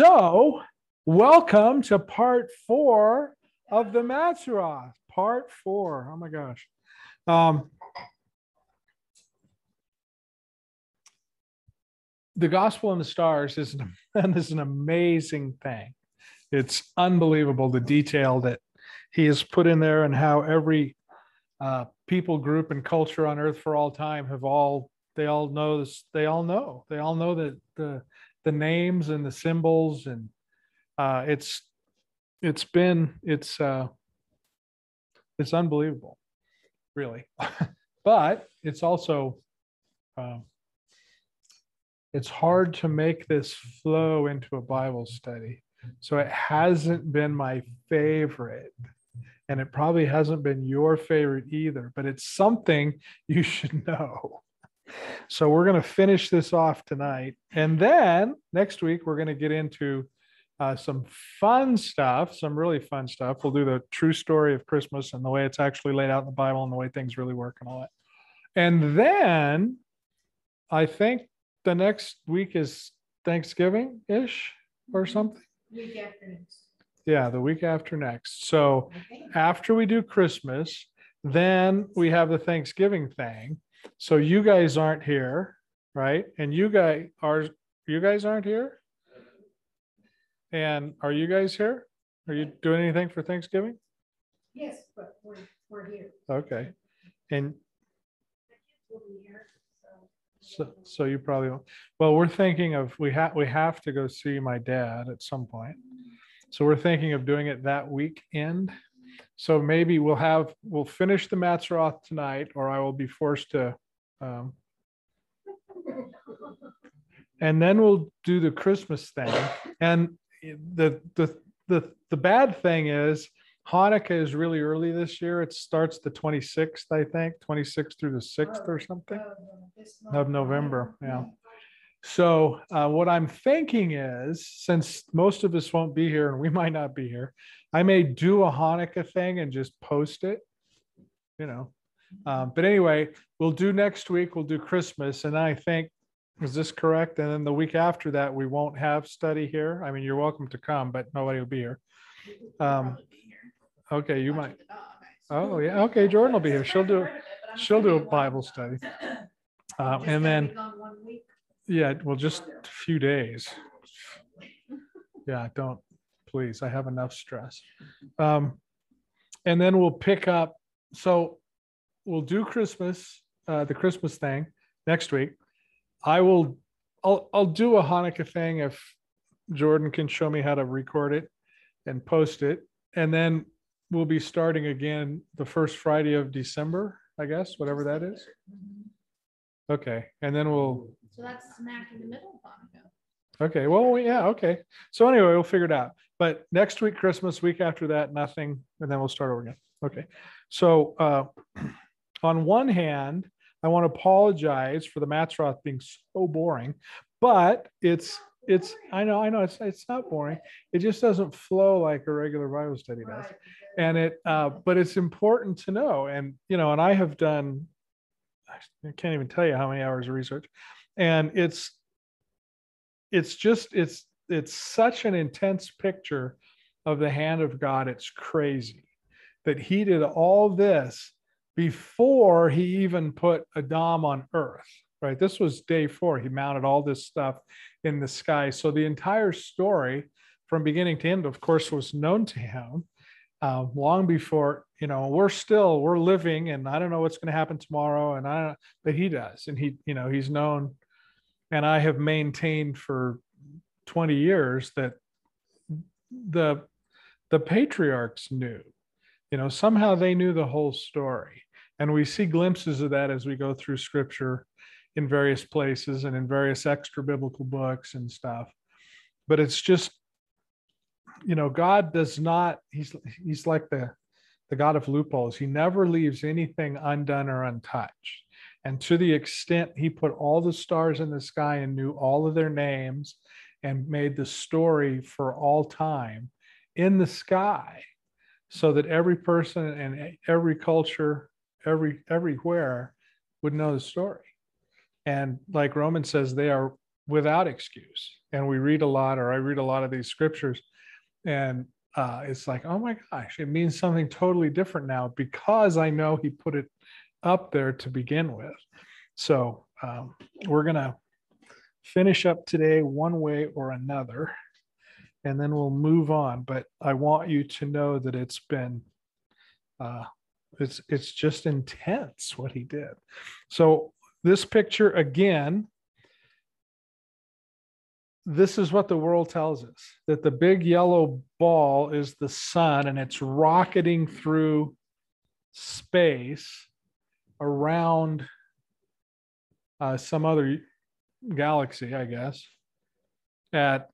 So, welcome to part four of the Mazzaroth. Part four. Oh my gosh. Um, the Gospel in the Stars is an, is an amazing thing. It's unbelievable the detail that he has put in there and how every uh, people group and culture on earth for all time have all they all know this they all know they all know that the the names and the symbols and uh, it's it's been it's uh, it's unbelievable really. But it's also uh, it's hard to make this flow into a bible study. So it hasn't been my favorite and it probably hasn't been your favorite either but it's something you should know so we're going to finish this off tonight. And then next week, we're going to get into uh, some fun stuff, some really fun stuff. We'll do the true story of Christmas and the way it's actually laid out in the Bible and the way things really work and all that. And then I think the next week is Thanksgiving ish or mm-hmm. something. Week after next. Yeah, the week after next. So after we do Christmas, then we have the Thanksgiving thing. So you guys aren't here, right? And you guys are you guys aren't here? And are you guys here? Are you doing anything for Thanksgiving? Yes, but we're, we're here. Okay. And so, so you probably won't. Well, we're thinking of we have we have to go see my dad at some point. So we're thinking of doing it that weekend. So maybe we'll have, we'll finish the Mazzaroth tonight, or I will be forced to. Um, and then we'll do the Christmas thing. And the, the, the, the bad thing is Hanukkah is really early this year. It starts the 26th, I think, 26th through the 6th or something of November. Yeah. So uh, what I'm thinking is, since most of us won't be here and we might not be here, I may do a Hanukkah thing and just post it, you know. Um, but anyway, we'll do next week. We'll do Christmas, and I think is this correct? And then the week after that, we won't have study here. I mean, you're welcome to come, but nobody will be here. Um, okay, you might. Oh yeah, okay. Jordan will be here. She'll do. She'll do a Bible study. Um, and then yeah, well, just a few days. Yeah, don't, please. I have enough stress. Um, and then we'll pick up. So we'll do Christmas, uh, the Christmas thing next week. I will, I'll, I'll do a Hanukkah thing if Jordan can show me how to record it and post it. And then we'll be starting again the first Friday of December, I guess, whatever that is. Okay. And then we'll so that's smack in the middle of Hanukkah. Okay. Well, yeah. Okay. So anyway, we'll figure it out. But next week, Christmas, week after that, nothing, and then we'll start over again. Okay. So uh, on one hand, I want to apologize for the Mazzaroth being so boring, but it's it's I know I know it's it's not boring. It just doesn't flow like a regular Bible study does, right. and it uh, but it's important to know. And you know, and I have done I can't even tell you how many hours of research. And it's it's just it's it's such an intense picture of the hand of God. It's crazy that he did all this before he even put Adam on earth right? This was day 4 he mounted all this stuff in the sky. So the entire story from beginning to end of course was known to him uh, long before you know we're still we're living and i don't know what's going to happen tomorrow and i but he does and he you know he's known and I have maintained for 20 years that the the patriarchs knew you know somehow they knew the whole story. And we see glimpses of that as we go through scripture in various places and in various extra biblical books and stuff. But it's just you know god does not he's he's like the the god of loopholes he never leaves anything undone or untouched and to the extent he put all the stars in the sky and knew all of their names and made the story for all time in the sky so that every person and every culture, every everywhere would know the story. And like Roman says, they are without excuse. and we read a lot, or I read a lot of these scriptures, and uh, it's like, oh my gosh, it means something totally different now because I know he put it up there to begin with. So um, we're to finish up today one way or another, and then we'll move on. But I want you to know that it's been. Uh, it's it's just intense what he did. So this picture again this is what the world tells us that the big yellow ball is the sun and it's rocketing through space around uh, some other galaxy, I guess, at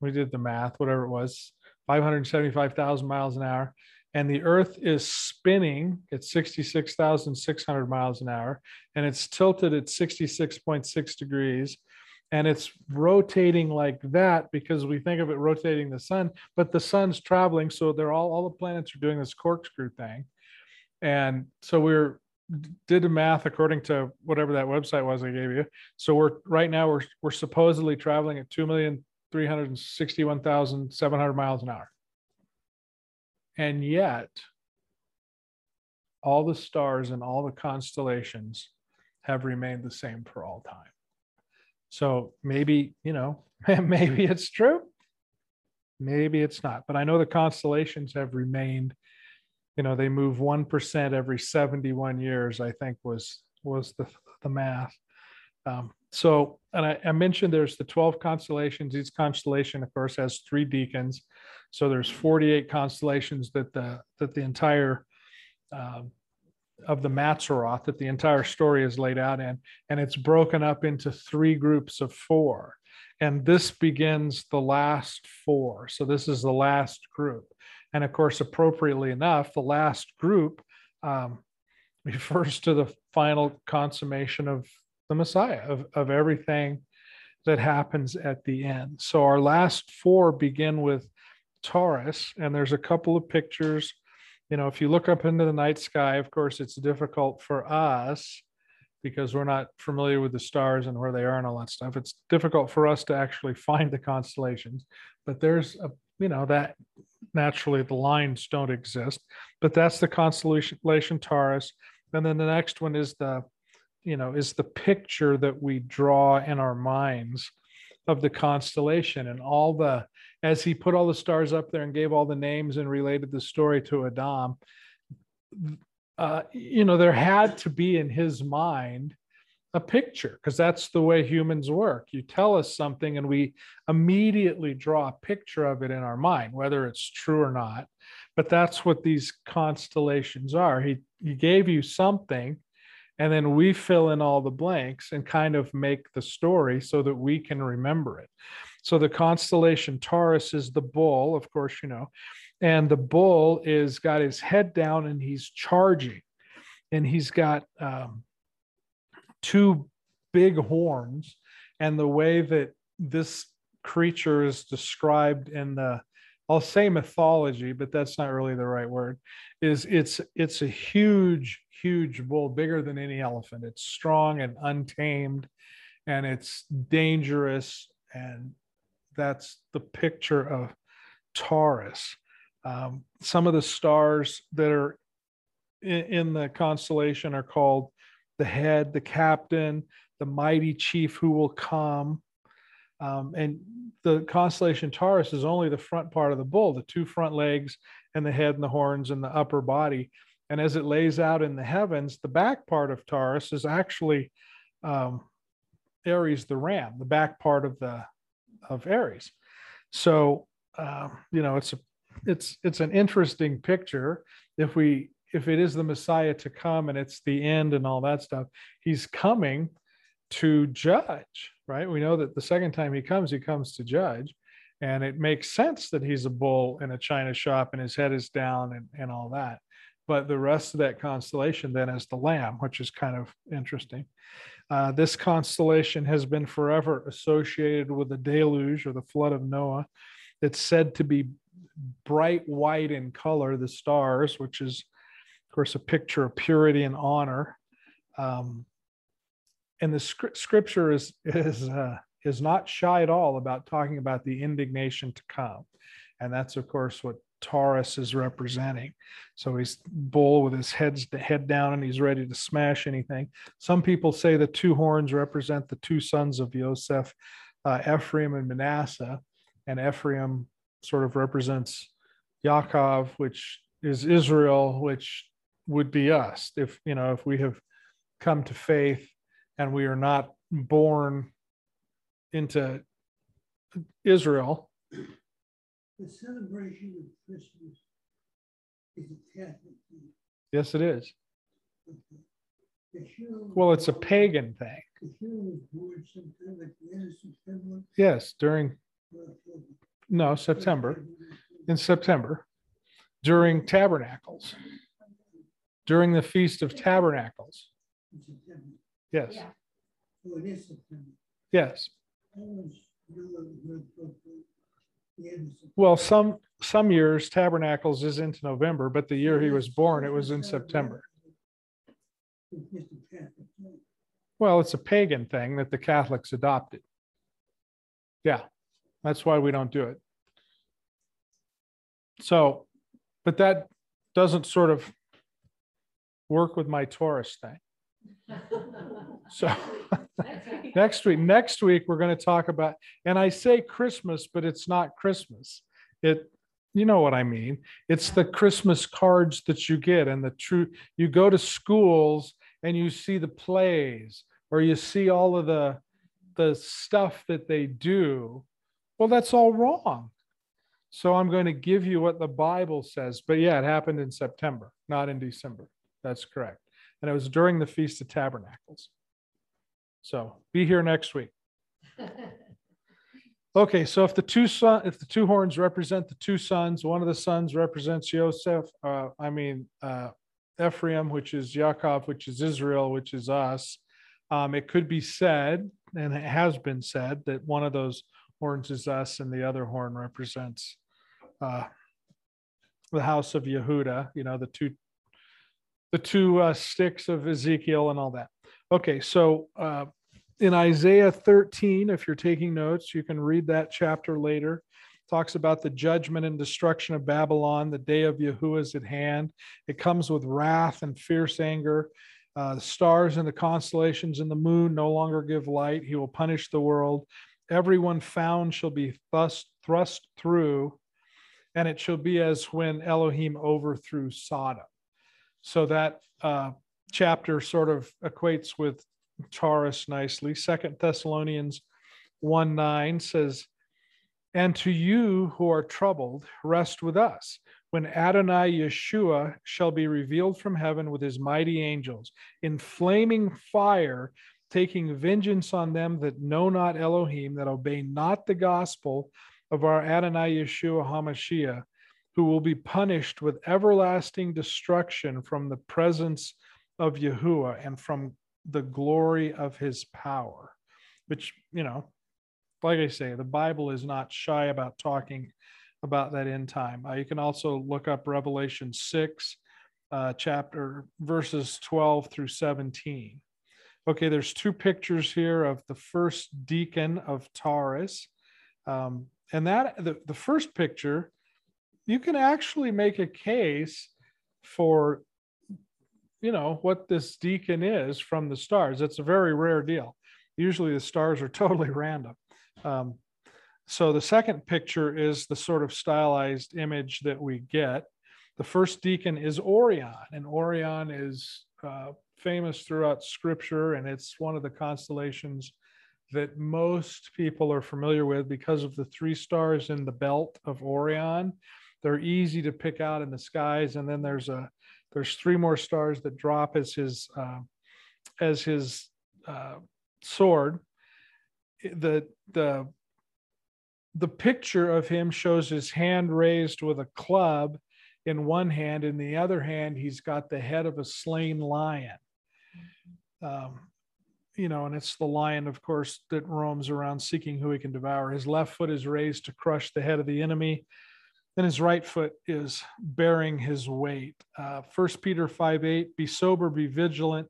we did the math, whatever it was, 575,000 miles an hour. And the Earth is spinning at 66,600 miles an hour, and it's tilted at 66.6 degrees and it's rotating like that because we think of it rotating the sun but the sun's traveling so they're all all the planets are doing this corkscrew thing. And so we're did the math according to whatever that website was i gave you. So we're right now we're we're supposedly traveling at 2,361,700 miles an hour. And yet all the stars and all the constellations have remained the same for all time so maybe, you know, maybe it's true. Maybe it's not. But I know the constellations have remained, you know, they move 1% every 71 years, I think was was the, the math. Um, so, and I, I, mentioned there's the 12 constellations. Each constellation, of course, has three deacons. So there's 48 constellations that the that the entire um, of the Mazzaroth that the entire story is laid out in, and it's broken up into three groups of four. And this begins the last four. So this is the last group. And of course, appropriately enough, the last group um, refers to the final consummation of the Messiah, of, of everything that happens at the end. So our last four begin with Taurus, and there's a couple of pictures you know, if you look up into the night sky, of course, it's difficult for us because we're not familiar with the stars and where they are and all that stuff. It's difficult for us to actually find the constellations, but there's a, you know, that naturally the lines don't exist, but that's the constellation Taurus. And then the next one is the, you know, is the picture that we draw in our minds of the constellation and all the as he put all the stars up there and gave all the names and related the story to Adam, uh, you know, there had to be in his mind a picture because that's the way humans work. You tell us something and we immediately draw a picture of it in our mind, whether it's true or not. But that's what these constellations are. He, he gave you something and then we fill in all the blanks and kind of make the story so that we can remember it. So the constellation Taurus is the bull, of course, you know, and the bull is got his head down and he's charging, and he's got um, two big horns, and the way that this creature is described in the I'll say mythology, but that's not really the right word. Is it's it's a huge, huge bull, bigger than any elephant. It's strong and untamed, and it's dangerous and that's the picture of Taurus. Um, some of the stars that are in, in, the constellation are called the head, the captain, the mighty chief who will come. Um, and the constellation Taurus is only the front part of the bull, the two front legs and the head and the horns and the upper body. And as it lays out in the heavens, the back part of Taurus is actually um, Aries the ram, the back part of the of Aries. So uh, you know, it's a it's it's an interesting picture. If we if it is the Messiah to come and it's the end and all that stuff, he's coming to judge, right? We know that the second time he comes, he comes to judge. And it makes sense that he's a bull in a china shop and his head is down and, and all that. But the rest of that constellation then is the lamb, which is kind of interesting. Uh, this constellation has been forever associated with the deluge or the flood of Noah. It's said to be bright white in color, the stars, which is, of course, a picture of purity and honor. Um, and the scripture is is uh, is not shy at all about talking about the indignation to come. And that's, of course, what Taurus is representing. So he's bull with his head's head down and he's ready to smash anything. Some people say the two horns represent the two sons of Joseph, uh, Ephraim and Manasseh. And Ephraim sort of represents Yaakov, which is Israel, which would be us if you know if we have come to faith and we are not born into Israel. The celebration of Christmas is a Catholic thing. Yes, it is. Okay. Well, it's a pagan thing. Yeshua was born sometime at the end of September. Yes, during no September, in September, during tabernacles, during the feast of tabernacles. Yes, Yeah. So it is September. yes. Well, some some years tabernacles is into November, but the year he was born, it was in September. Well, it's a pagan thing that the Catholics adopted. Yeah, that's why we don't do it. So, but that doesn't sort of work with my Taurus thing. So next week, next week, we're going to talk about, and I say Christmas, but it's not Christmas. It, you know what I mean? It's the Christmas cards that you get and the true, you go to schools and you see the plays or you see all of the, the stuff that they do. Well, that's all wrong. So I'm going to give you what the Bible says. But yeah, it happened in September, not in December. That's correct. And it was during the Feast of Tabernacles. So be here next week. Okay, so if the two son, if the two horns represent the two sons, one of the sons represents Joseph, uh, I mean, uh, Ephraim, which is Yaakov, which is Israel, which is us. Um, it could be said, and it has been said, that one of those horns is us and the other horn represents uh, the house of Yehuda, you know, the two the two uh, sticks of Ezekiel and all that. Okay, so uh, in Isaiah 13, if you're taking notes, you can read that chapter later. Talks about the judgment and destruction of Babylon. The day of Yahuwah is at hand. It comes with wrath and fierce anger. Uh, the stars and the constellations and the moon no longer give light. He will punish the world. Everyone found shall be thus thrust through, and it shall be as when Elohim overthrew Sodom. So that uh, chapter sort of equates with Taurus nicely. Second Thessalonians 1 9 says, And to you who are troubled, rest with us when Adonai Yeshua shall be revealed from heaven with his mighty angels in flaming fire, taking vengeance on them that know not Elohim, that obey not the gospel of our Adonai Yeshua HaMashiach, who will be punished with everlasting destruction from the presence of Yahuwah and from the glory of his power. Which, you know, like I say, the Bible is not shy about talking about that end time. Uh, you can also look up Revelation 6, uh, chapter verses 12 through 17. Okay, there's two pictures here of the first deacon of Taurus. Um, and that the, the first picture, you can actually make a case for you know what this deacon is from the stars. It's a very rare deal. Usually the stars are totally random. Um, so the second picture is the sort of stylized image that we get. The first deacon is Orion, and Orion is uh, famous throughout Scripture, and it's one of the constellations that most people are familiar with because of the three stars in the belt of Orion. They're easy to pick out in the skies, and then there's a there's three more stars that drop as his uh, as his uh, sword. The the the picture of him shows his hand raised with a club in one hand, in the other hand he's got the head of a slain lion. Um, you know, and it's the lion, of course, that roams around seeking who he can devour. His left foot is raised to crush the head of the enemy and his right foot is bearing his weight. Uh, Peter 5 8, be sober, be vigilant,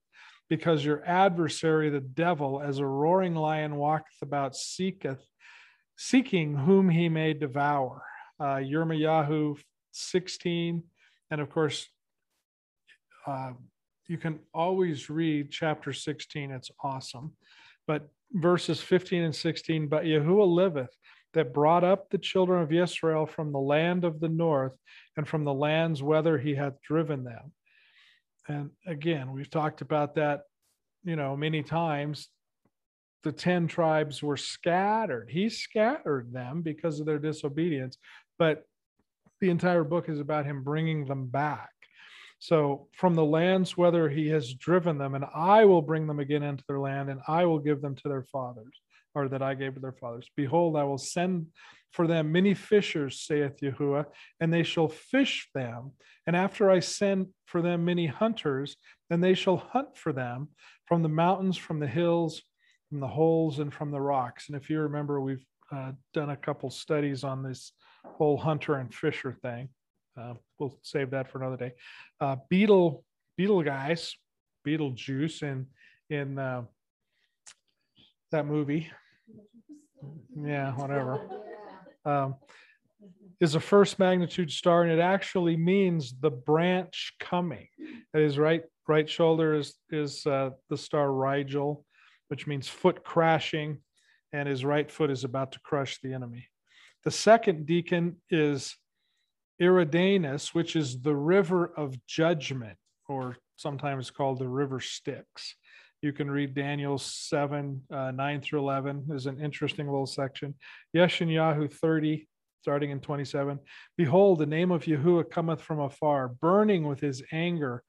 because your adversary, the devil, as a roaring lion walketh about, seeketh, seeking whom he may devour. Uh, Yirmiyahu 16. And of course, uh, you can always read chapter 16. It's awesome. But verses 15 and 16, but Yahuwah liveth that brought up the children of Israel from the land of the north and from the lands whither he hath driven them. And again, we've talked about that, you know, many times. The 10 tribes were scattered. He scattered them because of their disobedience, but the entire book is about him bringing them back. So, from the lands, whether he has driven them, and I will bring them again into their land, and I will give them to their fathers, or that I gave to their fathers. Behold, I will send for them many fishers, saith Yahuwah, and they shall fish them. And after I send for them many hunters, then they shall hunt for them from the mountains, from the hills, from the holes, and from the rocks. And if you remember, we've uh, done a couple studies on this whole hunter and fisher thing. Uh, we'll save that for another day. Uh, beetle, beetle guys, Beetlejuice in in uh, that movie. Yeah, whatever. Um, is a first magnitude star, and it actually means the branch coming. His right right shoulder is is uh, the star Rigel, which means foot crashing, and his right foot is about to crush the enemy. The second deacon is Eridanus, which is the river of judgment, or sometimes called the river Styx. You can read Daniel 7, uh, 9 through 11. is an interesting little section. Yeshayahu 30, starting in 27. Behold, the name of Yahuwah cometh from afar, burning with his anger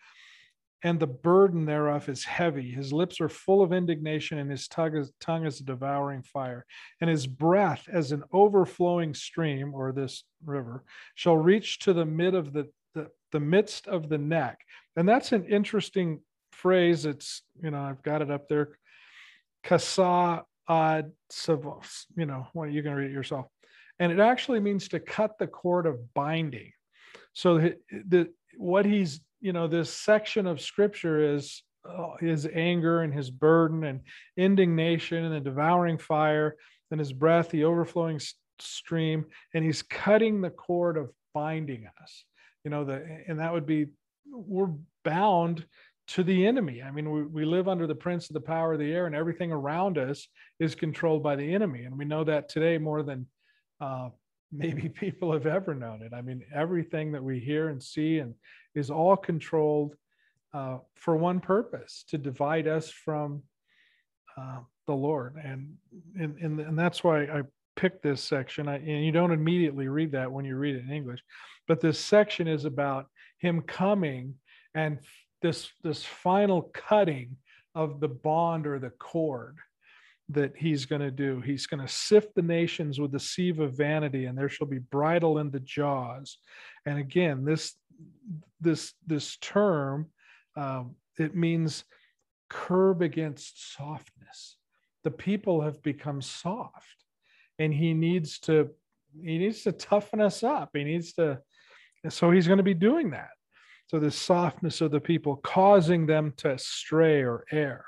and the burden thereof is heavy. His lips are full of indignation, and his tongue is, tongue is a devouring fire. And his breath, as an overflowing stream, or this river, shall reach to the mid of the, the, the midst of the neck. And that's an interesting phrase. It's, you know, I've got it up there. Kasa ad savos, you know, well, you can read it yourself. And it actually means to cut the cord of binding. So the, the what he's you know this section of scripture is uh, his anger and his burden and indignation and the devouring fire and his breath the overflowing stream and he's cutting the cord of binding us you know the and that would be we're bound to the enemy i mean we, we live under the prince of the power of the air and everything around us is controlled by the enemy and we know that today more than uh, maybe people have ever known it i mean everything that we hear and see and is all controlled uh, for one purpose to divide us from uh, the Lord. And, and, and, and that's why I picked this section. I, and you don't immediately read that when you read it in English, but this section is about him coming and this, this final cutting of the bond or the cord that he's going to do. He's going to sift the nations with the sieve of vanity, and there shall be bridle in the jaws. And again, this this this term um, it means curb against softness. The people have become soft, and he needs to he needs to toughen us up. He needs to, so he's going to be doing that. So the softness of the people causing them to stray or err.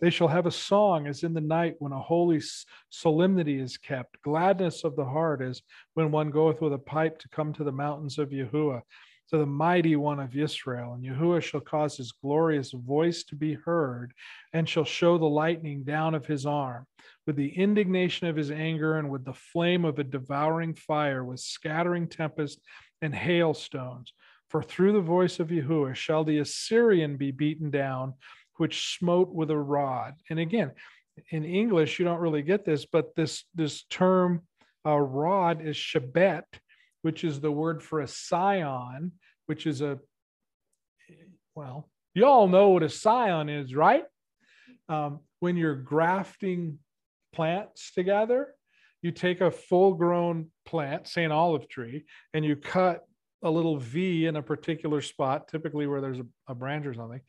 They shall have a song as in the night when a holy solemnity is kept. Gladness of the heart is when one goeth with a pipe to come to the mountains of Yahuwah, to the mighty one of Israel. And Yahuwah shall cause his glorious voice to be heard, and shall show the lightning down of his arm, with the indignation of his anger, and with the flame of a devouring fire, with scattering tempest and hailstones. For through the voice of Yahuwah shall the Assyrian be beaten down which smote with a rod. And again, in English, you don't really get this, but this, this term uh, rod is shabet, which is the word for a scion, which is a, well, you all know what a scion is, right? Um, when you're grafting plants together, you take a full grown plant, say an olive tree, and you cut a little V in a particular spot, typically where there's a, a branch or something,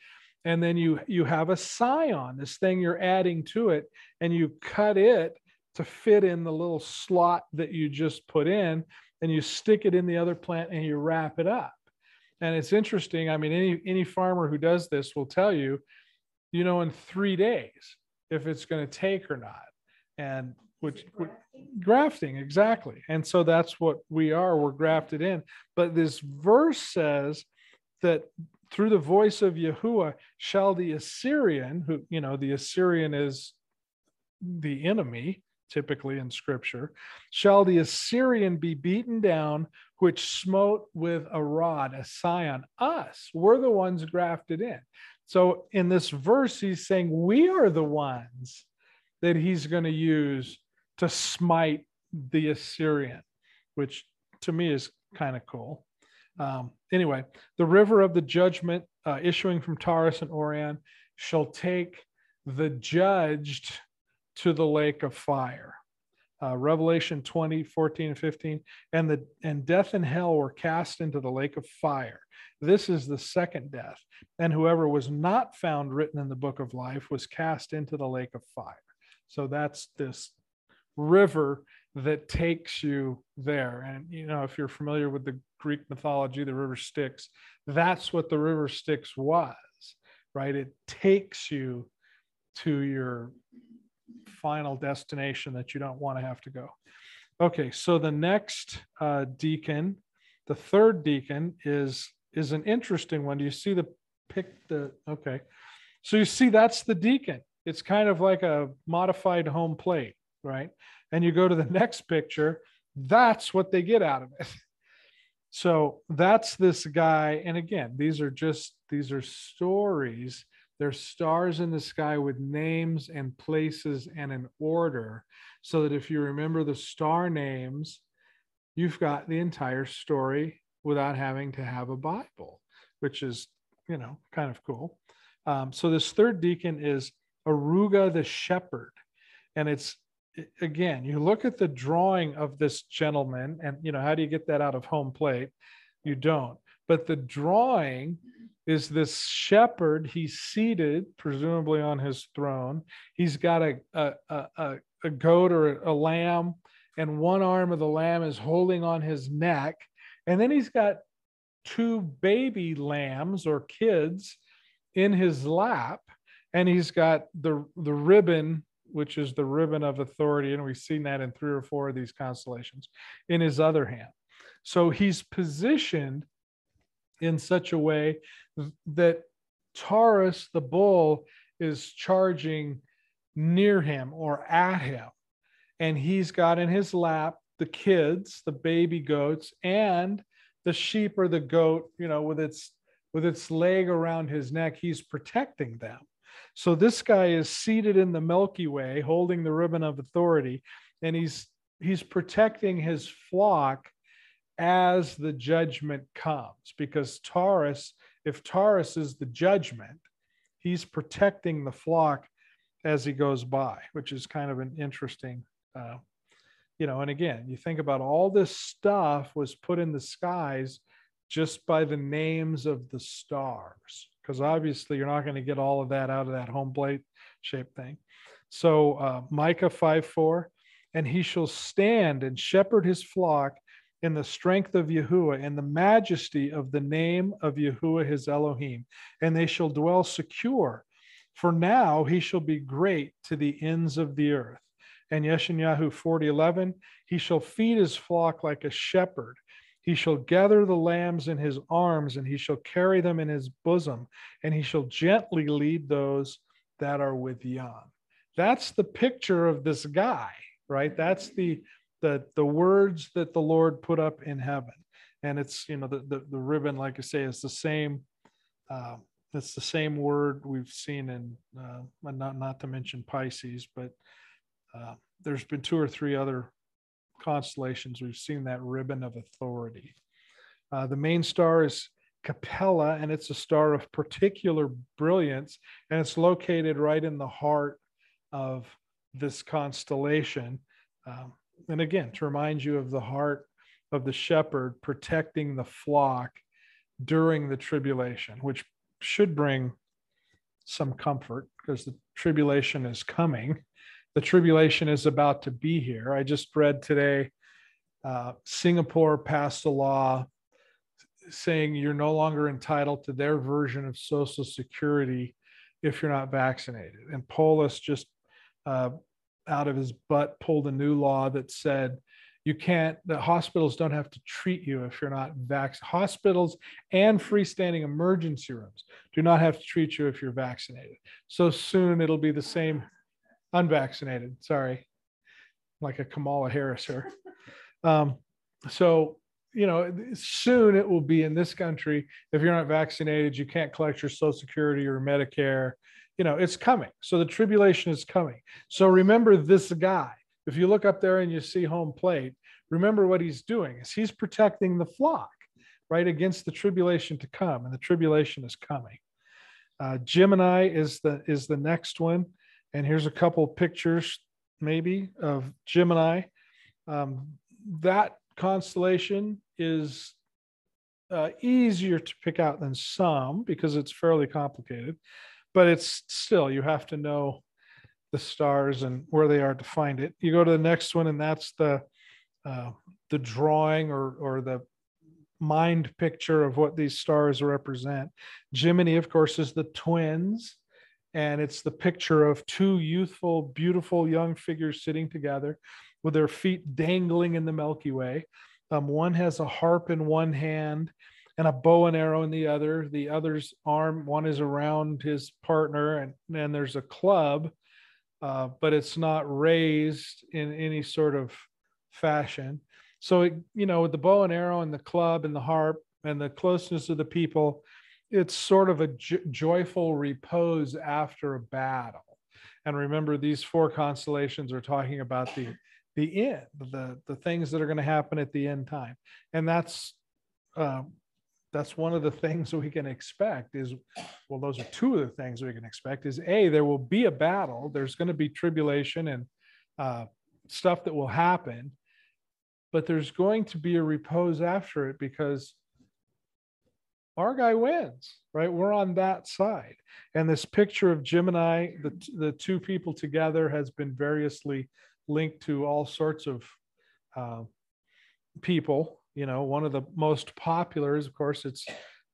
and then you you have a scion this thing you're adding to it and you cut it to fit in the little slot that you just put in and you stick it in the other plant and you wrap it up and it's interesting i mean any any farmer who does this will tell you you know, in three days if it's going to take or not. And which, which grafting exactly and so that's what we are we're grafted in but this verse says that through the voice of Yahuwah shall the Assyrian, who, you know, the Assyrian is the enemy, typically in scripture, shall the Assyrian be beaten down, which smote with a rod, a scion, us. We're the ones grafted in. So in this verse, he's saying we are the ones that he's going to use to smite the Assyrian, which to me is kind of cool. Um, anyway, the river of the judgment uh, issuing from Taurus and Orion shall take the judged to the lake of fire. Uh, Revelation 20, 14, and 15. And the and death and hell were cast into the lake of fire. This is the second death. And whoever was not found written in the book of life was cast into the lake of fire. So that's this river that takes you there. And you know, if you're familiar with the Greek mythology, the river Styx, that's what the river Styx was, right? It takes you to your final destination that you don't want to have to go. Okay, so the next uh, deacon, the third deacon, is is an interesting one. Do you see the pick the okay? So you see that's the deacon. It's kind of like a modified home plate, right? And you go to the next picture, that's what they get out of it. So that's this guy. And again, these are just, these are stories. They're stars in the sky with names and places and an order. So that if you remember the star names, you've got the entire story without having to have a Bible, which is, you know, kind of cool. Um, so this third deacon is Aruga the shepherd. And it's again, you look at the drawing of this gentleman, and you know, how do you get that out of home plate? You don't. But the drawing is this shepherd. He's seated, presumably on his throne. He's got a, a, a, a goat or a lamb, and one arm of the lamb is holding on his neck. And then he's got two baby lambs or kids in his lap, and he's got the, the ribbon which is the ribbon of authority. And we've seen that in three or four of these constellations in his other hand. So he's positioned in such a way that Taurus, the bull, is charging near him or at him. And he's got in his lap the kids, the baby goats, and the sheep or the goat, you know, with its with its leg around his neck, he's protecting them. So this guy is seated in the Milky Way, holding the ribbon of authority, and he's he's protecting his flock as the judgment comes. Because Taurus, if Taurus is the judgment, he's protecting the flock as he goes by, which is kind of an interesting. Uh, you know, and again, you think about all this stuff was put in the skies just by the names of the stars because obviously you're not going to get all of that out of that home plate shape thing. So uh, Micah 5 4, and he shall stand and shepherd his flock in the strength of Yahuwah and the majesty of the name of Yahuwah his Elohim, and they shall dwell secure. For now he shall be great to the ends of the earth. And Yeshayahu 40 11, he shall feed his flock like a shepherd he shall gather the lambs in his arms, and he shall carry them in his bosom, and he shall gently lead those that are with young. That's the picture of this guy, right? That's the the the words that the Lord put up in heaven. And it's you know the the, the ribbon, like I say, is the same. Uh, it's the same word we've seen in uh, not not to mention Pisces, but uh, there's been two or three other constellations, we've seen that ribbon of authority. Uh, the main star is Capella, and it's a star of particular brilliance, and it's located right in the heart of this constellation. Um, and again, to remind you of the heart of the shepherd protecting the flock during the tribulation, which should bring some comfort because the tribulation is coming the tribulation is about to be here. I just read today uh, Singapore passed a law saying you're no longer entitled to their version of Social Security if you're not vaccinated. And Polis just uh, out of his butt pulled a new law that said you can't the hospitals don't have to treat you if you're not vaccinated hospitals and freestanding emergency rooms do not have to treat you if you're vaccinated so soon it'll be the same unvaccinated. Sorry. Like a kamala harris here. Um, so you know soon it will be in this country. If you're not vaccinated you can't collect your social security or medicare. You know it's coming. So the tribulation is coming. So remember this guy. If you look up there and you see home plate, remember what he's doing is he's protecting the flock, right, against the tribulation to come, and the tribulation is coming. Uh, Gemini is the is the next one, and here's a couple pictures maybe of Gemini. Um, that constellation is uh, easier to pick out than some because it's fairly complicated, but it's still you have to know the stars and where they are to find it. You go to the next one, and that's the uh, the drawing or or the mind picture of what these stars represent. Gemini, of course, is the twins, and it's the picture of two youthful, beautiful young figures sitting together with their feet dangling in the Milky Way. Um, one has a harp in one hand and a bow and arrow in the other. The other's arm, one is around his partner, and then there's a club uh, but it's not raised in any sort of fashion. So, it, you know, with the bow and arrow and the club and the harp and the closeness of the people, it's sort of a jo- joyful repose after a battle. And remember, these four constellations are talking about the the end, the the things that are going to happen at the end time, and that's uh, that's one of the things we can expect is well those are two of the things we can expect is a there will be a battle there's going to be tribulation and uh, stuff that will happen but there's going to be a repose after it because our guy wins right? We're on that side. And this picture of gemini the, the two people together has been variously linked to all sorts of uh, people. You know one of the most popular is of course it's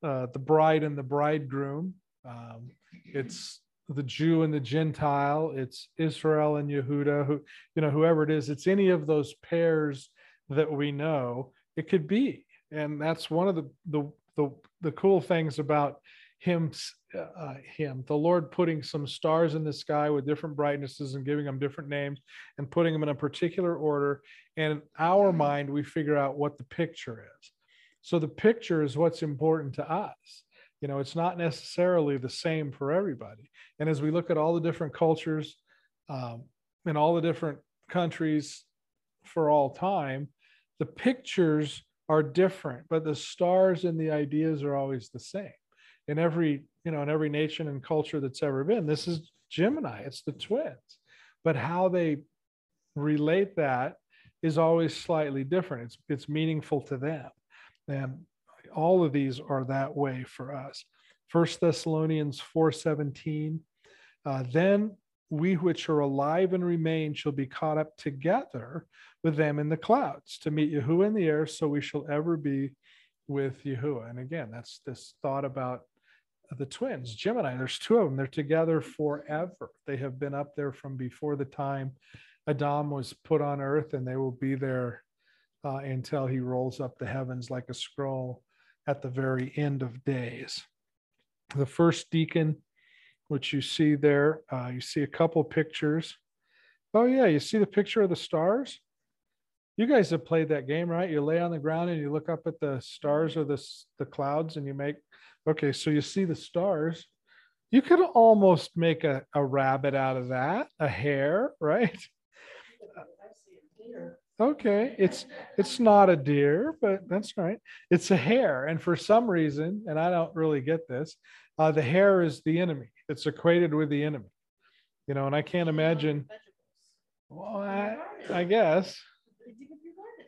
uh, the bride and the bridegroom. Um, it's the jew and the gentile. It's israel and yehuda who you know whoever it is it's any of those pairs that we know it could be. And that's one of the the the, the cool things about him uh, him the lord putting some stars in the sky with different brightnesses and giving them different names and putting them in a particular order. And in our mind we figure out what the picture is. So the picture is what's important to us. You know it's not necessarily the same for everybody. And as we look at all the different cultures um, in all the different countries for all time the pictures are different but the stars and the ideas are always the same. In every you know in every nation and culture that's ever been this is gemini it's the twins. But how they relate that is always slightly different. It's it's meaningful to them. And all of these are that way for us. First thessalonians 4.17 uh, then we which are alive and remain shall be caught up together with them in the clouds to meet Yahuwah in the air, so we shall ever be with Yahuwah. And again, that's this thought about the twins, Gemini, there's two of them. They're together forever. They have been up there from before the time Adam was put on earth, and they will be there uh, until he rolls up the heavens like a scroll at the very end of days. The first deacon, which you see there, uh, you see a couple pictures. Oh, yeah, you see the picture of the stars? You guys have played that game, right? You lay on the ground and you look up at the stars or the, the clouds and you make Okay, so you see the stars. You could almost make a, a rabbit out of that, a hare, right? Okay, it's it's not a deer, but that's right. It's a hare, and for some reason, and I don't really get this, uh, the hare is the enemy. It's equated with the enemy, you know. And I can't imagine. Well, I, I guess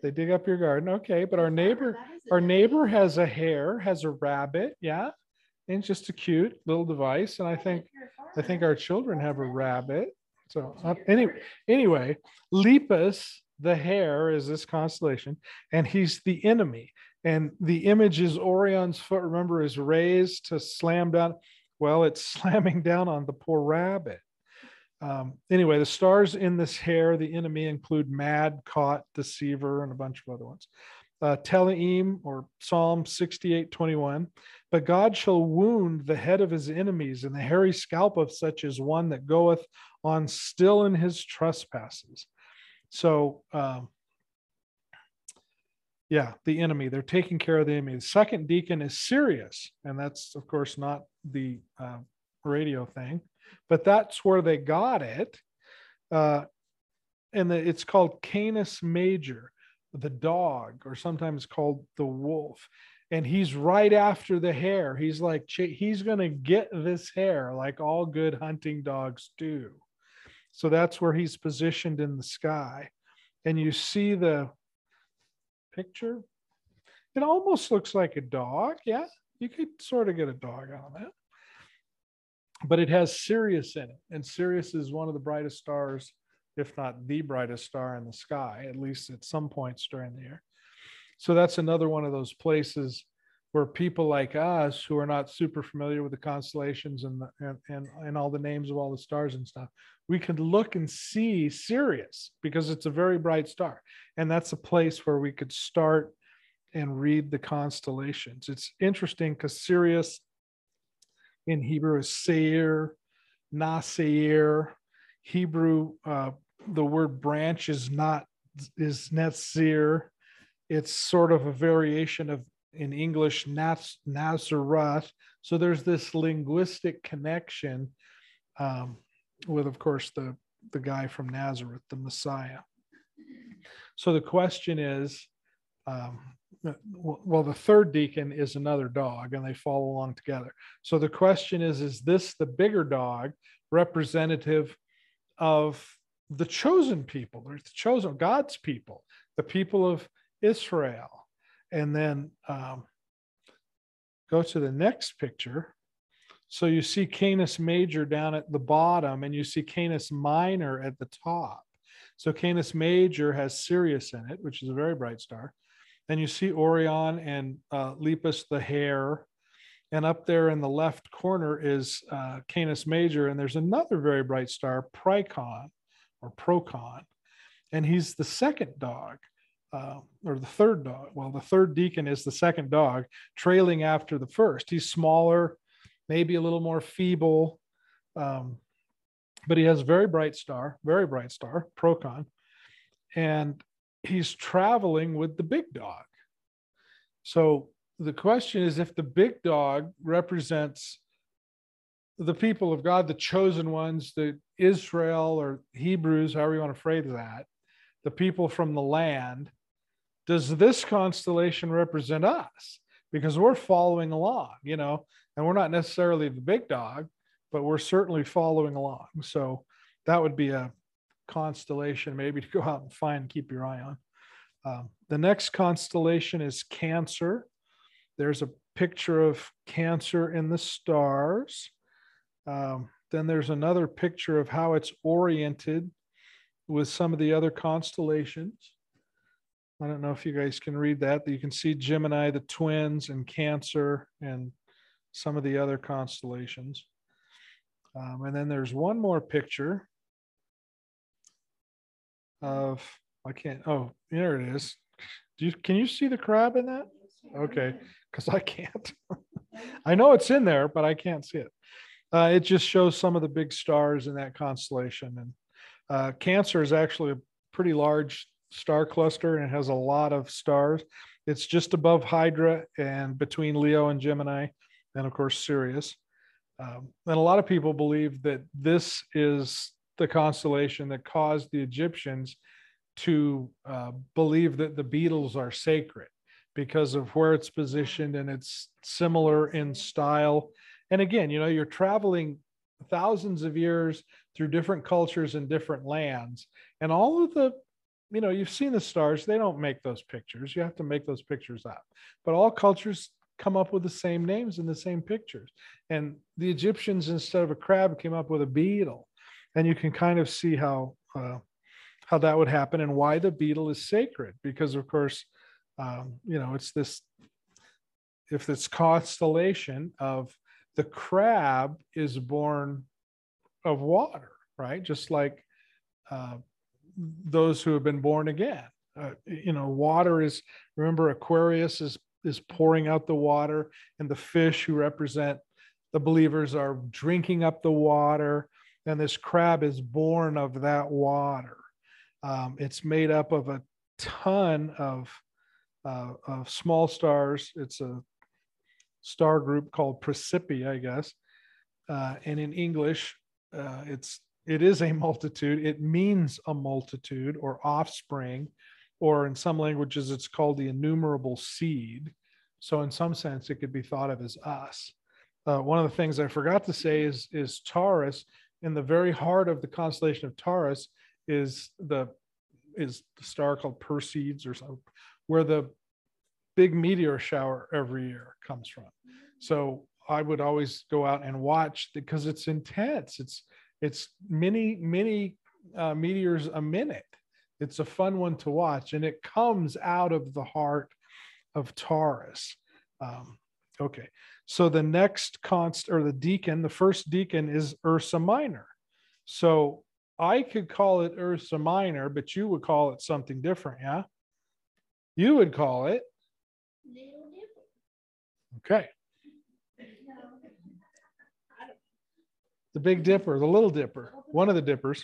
they dig up your garden. Okay, but our neighbor, our neighbor has a hare, has a rabbit. Yeah, and just a cute little device. And I think, I think our children have a rabbit. So uh, anyway, anyway, Lepus, the hare, is this constellation, and he's the enemy. And the image is Orion's foot. Remember, is raised to slam down. Well, it's slamming down on the poor rabbit. Um, anyway, the stars in this hare, the enemy include mad, caught, deceiver, and a bunch of other ones. Uh, Tehillim or Psalm 68 21. But God shall wound the head of his enemies, and the hairy scalp of such as one that goeth on still in his trespasses. So, um, yeah, the enemy, they're taking care of the enemy. The second deacon is Sirius, and that's, of course, not the uh, radio thing, but that's where they got it. Uh, and the, it's called Canis Major, the dog, or sometimes called the wolf. And he's right after the hare. He's like, he's going to get this hare like all good hunting dogs do. So that's where he's positioned in the sky. And you see the picture. It almost looks like a dog. Yeah, you could sort of get a dog out of that. But it has Sirius in it. And Sirius is one of the brightest stars, if not the brightest star in the sky, at least at some points during the year. So that's another one of those places where people like us who are not super familiar with the constellations and, the, and, and, and all the names of all the stars and stuff, we could look and see Sirius because it's a very bright star. And that's a place where we could start and read the constellations. It's interesting because Sirius in Hebrew is Seir, Naseir. Hebrew, uh, the word branch is not is Netzir. It's sort of a variation of in English Naz, Nazareth. So there's this linguistic connection um, with, of course, the the guy from Nazareth, the Messiah. So the question is, um, well, the third deacon is another dog, and they follow along together. So the question is, is this the bigger dog representative of the chosen people, the chosen God's people, the people of Israel? And then um, go to the next picture. So you see Canis Major down at the bottom, and you see Canis Minor at the top. So Canis Major has Sirius in it, which is a very bright star. Then you see Orion and uh, Lepus the hare. And up there in the left corner is uh, Canis Major, and there's another very bright star, Pricon or Procon. And he's the second dog uh, or the third dog. Well, the third deacon is the second dog, trailing after the first. He's smaller, maybe a little more feeble, um, but he has a very bright star, very bright star, Procon, and he's traveling with the big dog. So the question is if the big dog represents the people of God, the chosen ones, the Israel or Hebrews, however you want to phrase that, the people from the land, does this constellation represent us? Because we're following along, you know, and we're not necessarily the big dog, but we're certainly following along. So that would be a constellation maybe to go out and find and keep your eye on. Um, the next constellation is Cancer. There's a picture of Cancer in the stars. Um, then there's another picture of how it's oriented with some of the other constellations. I don't know if you guys can read that. You can see Gemini, the twins, and Cancer, and some of the other constellations. Um, and then there's one more picture of, I can't, oh, there it is. Do you, can you see the crab in that? Okay, because I can't. I know it's in there, but I can't see it. Uh, it just shows some of the big stars in that constellation. And uh, Cancer is actually a pretty large star cluster and it has a lot of stars. It's just above Hydra and between Leo and Gemini, and of course Sirius. Um, and a lot of people believe that this is the constellation that caused the Egyptians to uh, believe that the beetles are sacred because of where it's positioned and it's similar in style. And again, you know, you're traveling thousands of years through different cultures and different lands, and all of the you know, you've seen the stars, they don't make those pictures. You have to make those pictures up. But all cultures come up with the same names and the same pictures. And the Egyptians, instead of a crab, came up with a beetle. And you can kind of see how uh, how that would happen and why the beetle is sacred. Because of course, um, you know, it's this if this constellation of the crab is born of water, right? Just like uh, those who have been born again. Uh, you know, water is, remember, Aquarius is, is pouring out the water, and the fish who represent the believers are drinking up the water, and this crab is born of that water. Um, it's made up of a ton of, uh, of small stars. It's a star group called Praesepe, I guess. Uh, and in English, uh, it's it is a multitude. It means a multitude or offspring, or in some languages, it's called the innumerable seed. So, in some sense, it could be thought of as us. Uh, one of the things I forgot to say is is Taurus. In the very heart of the constellation of Taurus is the is the star called Perseids or something, where the big meteor shower every year comes from. So I would always go out and watch because it's intense. It's it's many many uh, meteors a minute. It's a fun one to watch, and it comes out of the heart of Taurus. Um, okay, so the next const or the deacon the first deacon is Ursa Minor. So I could call it Ursa Minor, but you would call it something different, yeah? You would call it. Okay. The Big Dipper, the Little Dipper, one of the dippers.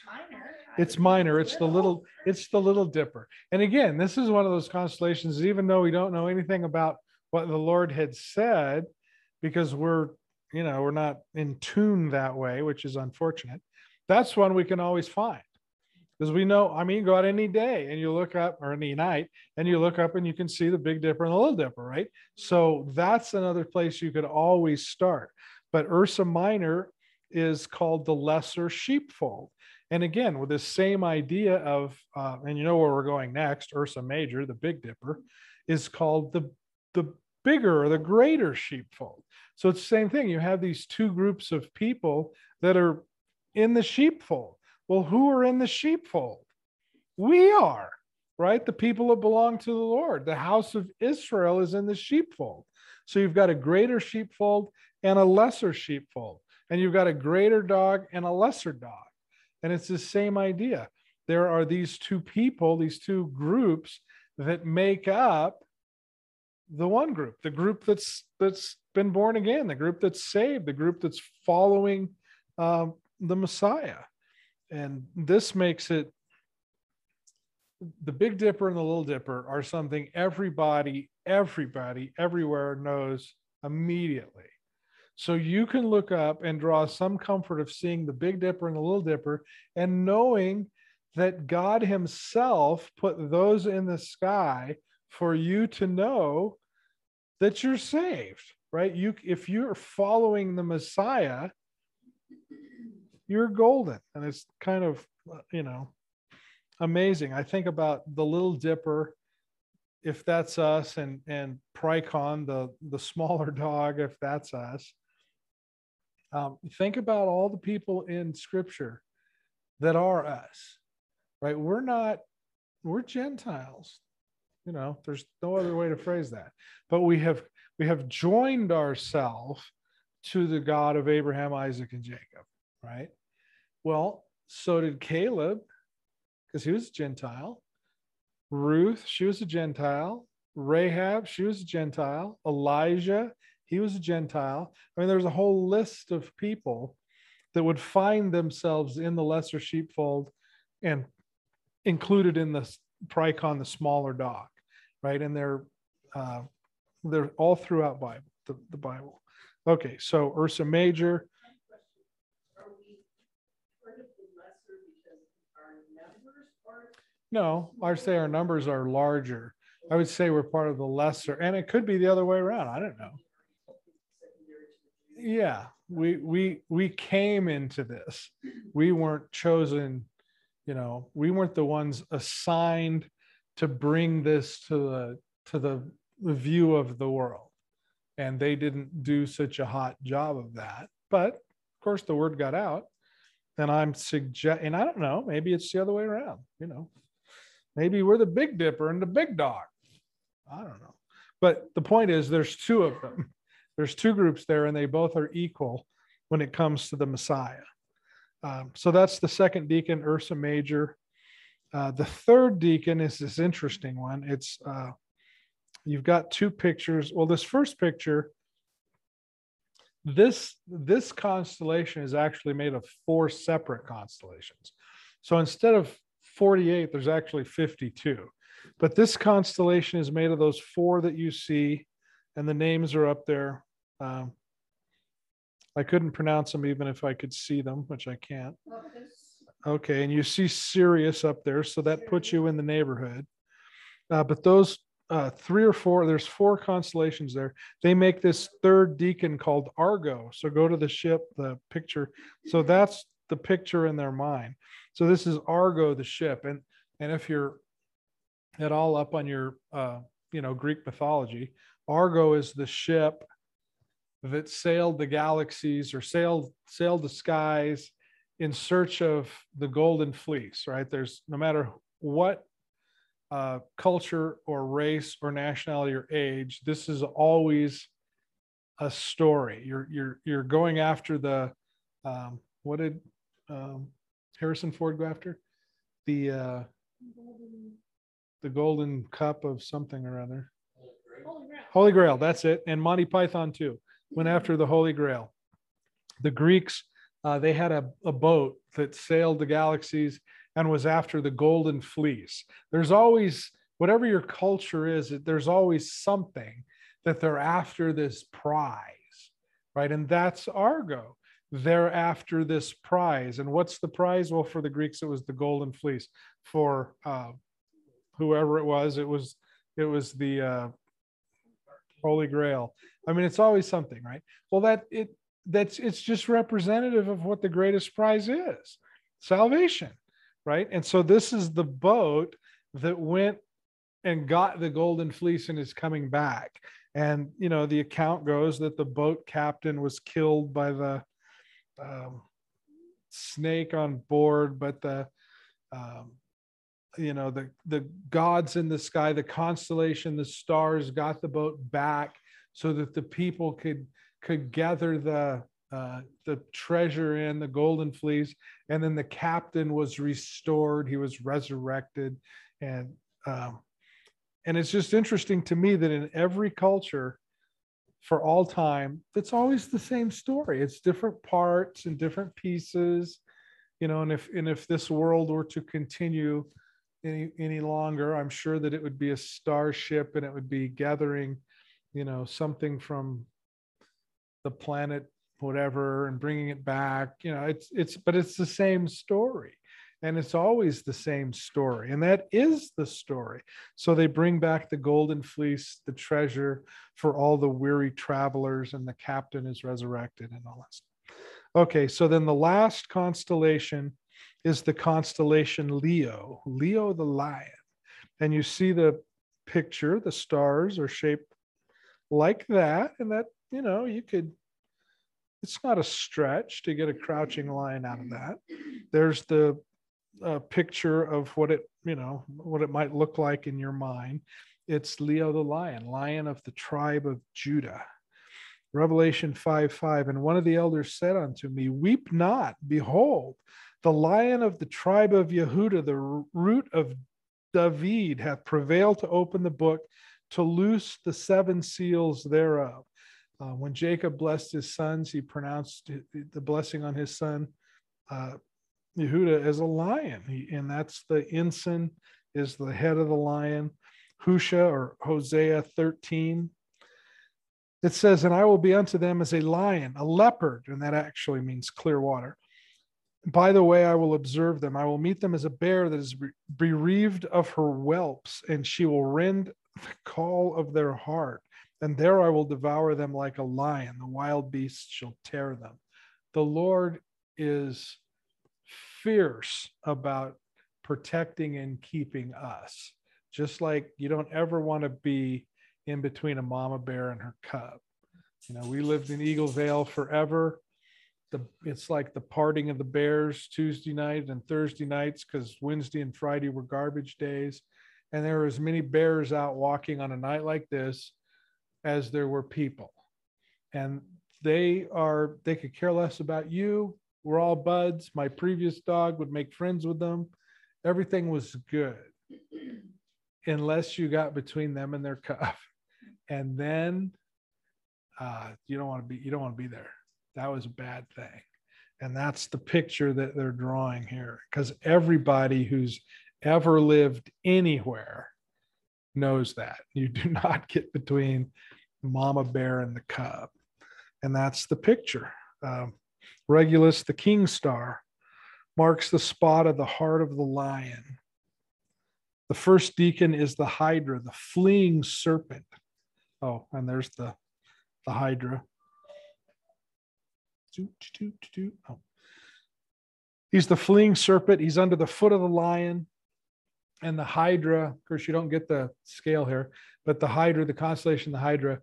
It's minor. It's the little. It's the Little Dipper. And again, this is one of those constellations. Even though we don't know anything about what the Lord had said, because we're, you know, we're not in tune that way, which is unfortunate. That's one we can always find because we know. I mean, go out any day and you look up, or any night, and you look up and you can see the Big Dipper and the Little Dipper, right? So that's another place you could always start. But Ursa Minor is called the lesser sheepfold. And again, with this same idea of, uh, and you know where we're going next, Ursa Major, the Big Dipper, is called the, the bigger or the greater sheepfold. So it's the same thing. You have these two groups of people that are in the sheepfold. Well, who are in the sheepfold? We are, right? The people that belong to the Lord. The house of Israel is in the sheepfold. So you've got a greater sheepfold and a lesser sheepfold and you've got a greater dog and a lesser dog. And it's the same idea. There are these two people, these two groups that make up the one group, the group that's that's been born again, the group that's saved, the group that's following um, the Messiah. And this makes it the Big Dipper and the Little Dipper are something everybody, everybody, everywhere knows immediately. So you can look up and draw some comfort of seeing the Big Dipper and the Little Dipper and knowing that God Himself put those in the sky for you to know that you're saved, right? You, if you're following the Messiah, you're golden. And it's kind of, you know, amazing. I think about the Little Dipper if that's us and and Pricon, the the smaller dog, if that's us, um, think about all the people in scripture that are us, right? We're not, we're Gentiles. You know, there's no other way to phrase that. But we have we have joined ourselves to the God of Abraham, Isaac, and Jacob, right? Well, so did Caleb, because he was a Gentile. Ruth, she was a Gentile. Rahab, she was a Gentile. Elijah, he was a Gentile. I mean, there's a whole list of people that would find themselves in the lesser sheepfold and included in the Pricon, the smaller dog, right? And they're uh, they're all throughout Bible, the, the Bible. Okay, so Ursa Major. No, I'd say our numbers are larger. I would say we're part of the lesser, and it could be the other way around. I don't know yeah we we we came into this. We weren't chosen you know we weren't the ones assigned to bring this to the to the view of the world. And they didn't do such a hot job of that. But of course the word got out. And i'm suggest and i don't know maybe it's the other way around you know. Maybe we're the big dipper and the big dog. I don't know. But the point is there's two of them there's two groups there and they both are equal when it comes to the Messiah. Um, so that's the second deacon, Ursa Major. Uh, the third deacon is this interesting one. It's uh, you've got two pictures. Well, this first picture, this this constellation is actually made of four separate constellations. So instead of 48, there's actually 52. But this constellation is made of those four that you see, and the names are up there. Um, I couldn't pronounce them even if I could see them, which I can't. Okay, and you see Sirius up there, so that puts you in the neighborhood. Uh, but those uh, three or four, there's four constellations there. They make this third deacon called Argo. So go to the ship, the picture. So that's the picture in their mind. So this is Argo, the ship, and and if you're at all up on your uh, you know Greek mythology, Argo is the ship that sailed the galaxies or sailed sailed the skies in search of the golden fleece. Right? There's no matter what uh, culture or race or nationality or age, this is always a story. You're you're you're going after the um, what did um, Harrison Ford go after? The uh, the golden cup of something or other. Holy. Holy Grail, that's it. And Monty Python too went after the Holy Grail. The Greeks, uh, they had a, a boat that sailed the galaxies and was after the golden fleece. There's always, whatever your culture is, there's always something that they're after this prize, right? And that's Argo they're after this prize. And what's the prize? Well, for the Greeks, it was the golden fleece. For uh, whoever it was, it was it was the uh, Holy Grail. I mean, it's always something, right? Well, that it that's it's just representative of what the greatest prize is salvation right and so this is the boat that went and got the golden fleece and is coming back and you know the account goes that the boat captain was killed by the um, snake on board, but the um, you know the the gods in the sky, the constellation, the stars got the boat back so that the people could could gather the uh, the treasure in the golden fleece, and then the captain was restored. He was resurrected, and um, and it's just interesting to me that in every culture for all time it's always the same story it's different parts and different pieces you know and if and if this world were to continue any any longer. I'm sure that it would be a starship and it would be gathering you know something from the planet whatever and bringing it back you know it's it's but it's the same story. And it's always the same story. And that is the story. So they bring back the golden fleece the treasure for all the weary travelers and the captain is resurrected and all that stuff. okay so then the last constellation is the constellation leo leo the lion. And you see the picture the stars are shaped like that and that you know you could it's not a stretch to get a crouching lion out of that. There's the a picture of what it you know what it might look like in your mind. It's leo the lion lion of the tribe of judah. Revelation 5 5 and one of the elders said unto me weep not. Behold the lion of the tribe of Yehuda, the root of david hath prevailed to open the book to loose the seven seals thereof uh, when jacob blessed his sons he pronounced the blessing on his son uh, Yehuda as a lion, he, and that's the ensign is the head of the lion. Husha or Hosea 13. It says, And I will be unto them as a lion, a leopard, and that actually means clear water. By the way, I will observe them. I will meet them as a bear that is bereaved of her whelps, and she will rend the call of their heart. And there I will devour them like a lion. The wild beasts shall tear them. The Lord is fierce about protecting and keeping us. Just like you don't ever want to be in between a mama bear and her cub. You know, we lived in Eagle-Vail forever. The, it's like the parting of the bears Tuesday night and Thursday nights because Wednesday and Friday were garbage days. And there were as many bears out walking on a night like this as there were people. and they are they could care less about you. We're all buds. My previous dog would make friends with them. Everything was good unless you got between them and their cuff. And then uh, you don't want to be you don't want to be there. That was a bad thing. And that's the picture that they're drawing here. Because everybody who's ever lived anywhere knows that. You do not get between mama bear and the cub. And that's the picture. Um, Regulus, the king star, marks the spot of the heart of the lion. The first deacon is the hydra, the fleeing serpent. Oh, and there's the, the hydra. Oh. He's the fleeing serpent. He's under the foot of the lion. And the hydra, of course, you don't get the scale here, but the hydra, the constellation, the hydra,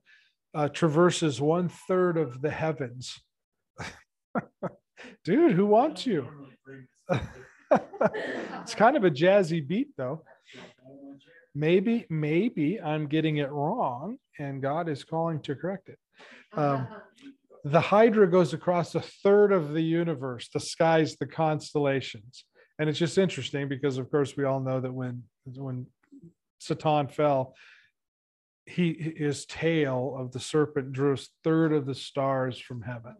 uh, traverses one third of the heavens. Dude, who wants you? it's kind of a jazzy beat, though. Maybe, maybe I'm getting it wrong, and God is calling to correct it. Um, the Hydra goes across a third of the universe, the skies, the constellations, and it's just interesting because, of course, we all know that when when Satan fell, he his tail of the serpent drew a third of the stars from heaven.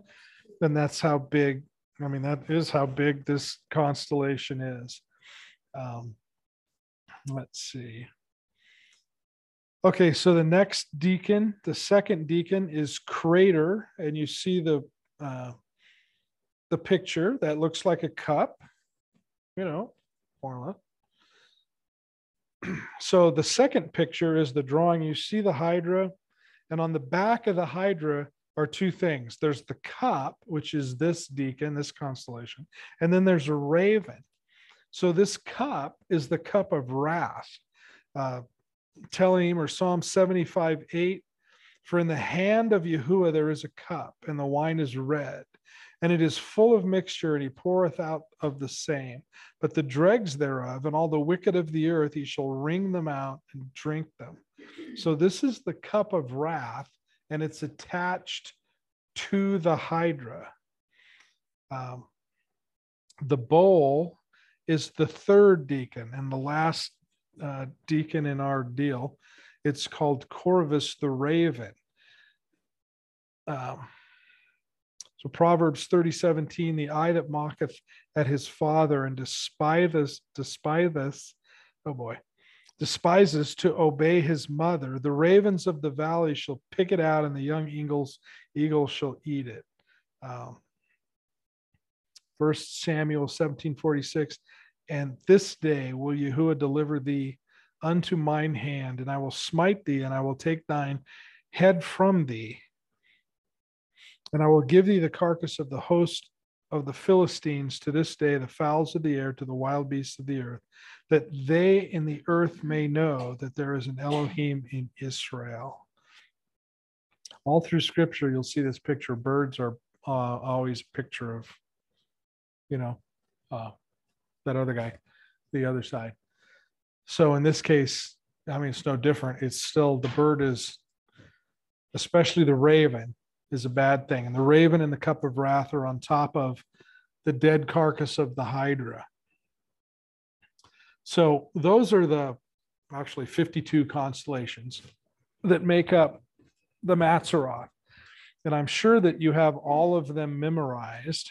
And that's how big i mean that is how big this constellation is. Um, let's see okay so the next deacon the second deacon is crater and you see the uh, the picture that looks like a cup you know more so the second picture is the drawing. You see the Hydra, and on the back of the Hydra are two things. There's the cup, which is this deacon, this constellation, and then there's a raven. So this cup is the cup of wrath. Uh, Tehillim or Psalm 75 8, for in the hand of Yahuwah there is a cup, and the wine is red and it is full of mixture, and he poureth out of the same. But the dregs thereof, and all the wicked of the earth, he shall wring them out and drink them. So this is the cup of wrath, and it's attached to the hydra. Um, the bowl is the third deacon and the last uh, deacon in our deal. It's called Corvus the Raven. Um, so Proverbs 30, 17, the eye that mocketh at his father and despiseth, despiseth, oh boy, despises to obey his mother. The ravens of the valley shall pick it out, and the young eagles, eagles shall eat it. Um, First Samuel 17, 46, and this day will Yahuwah deliver thee unto mine hand, and I will smite thee, and I will take thine head from thee and I will give thee the carcass of the host of the Philistines to this day, the fowls of the air, to the wild beasts of the earth, that they in the earth may know that there is an Elohim in Israel. All through scripture, you'll see this picture. Birds are uh, always a picture of, you know, uh, that other guy, the other side. So in this case, I mean, it's no different. It's still the bird is, especially the raven, is a bad thing. And the raven and the cup of wrath are on top of the dead carcass of the Hydra. So those are the actually 52 constellations that make up the Mazzaroth. And I'm sure that you have all of them memorized.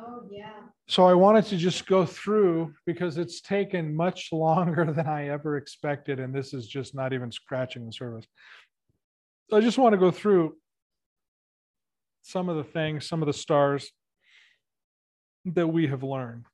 Oh. So I wanted to just go through because it's taken much longer than I ever expected. And this is just not even scratching the surface. I just want to go through some of the things, some of the stars that we have learned.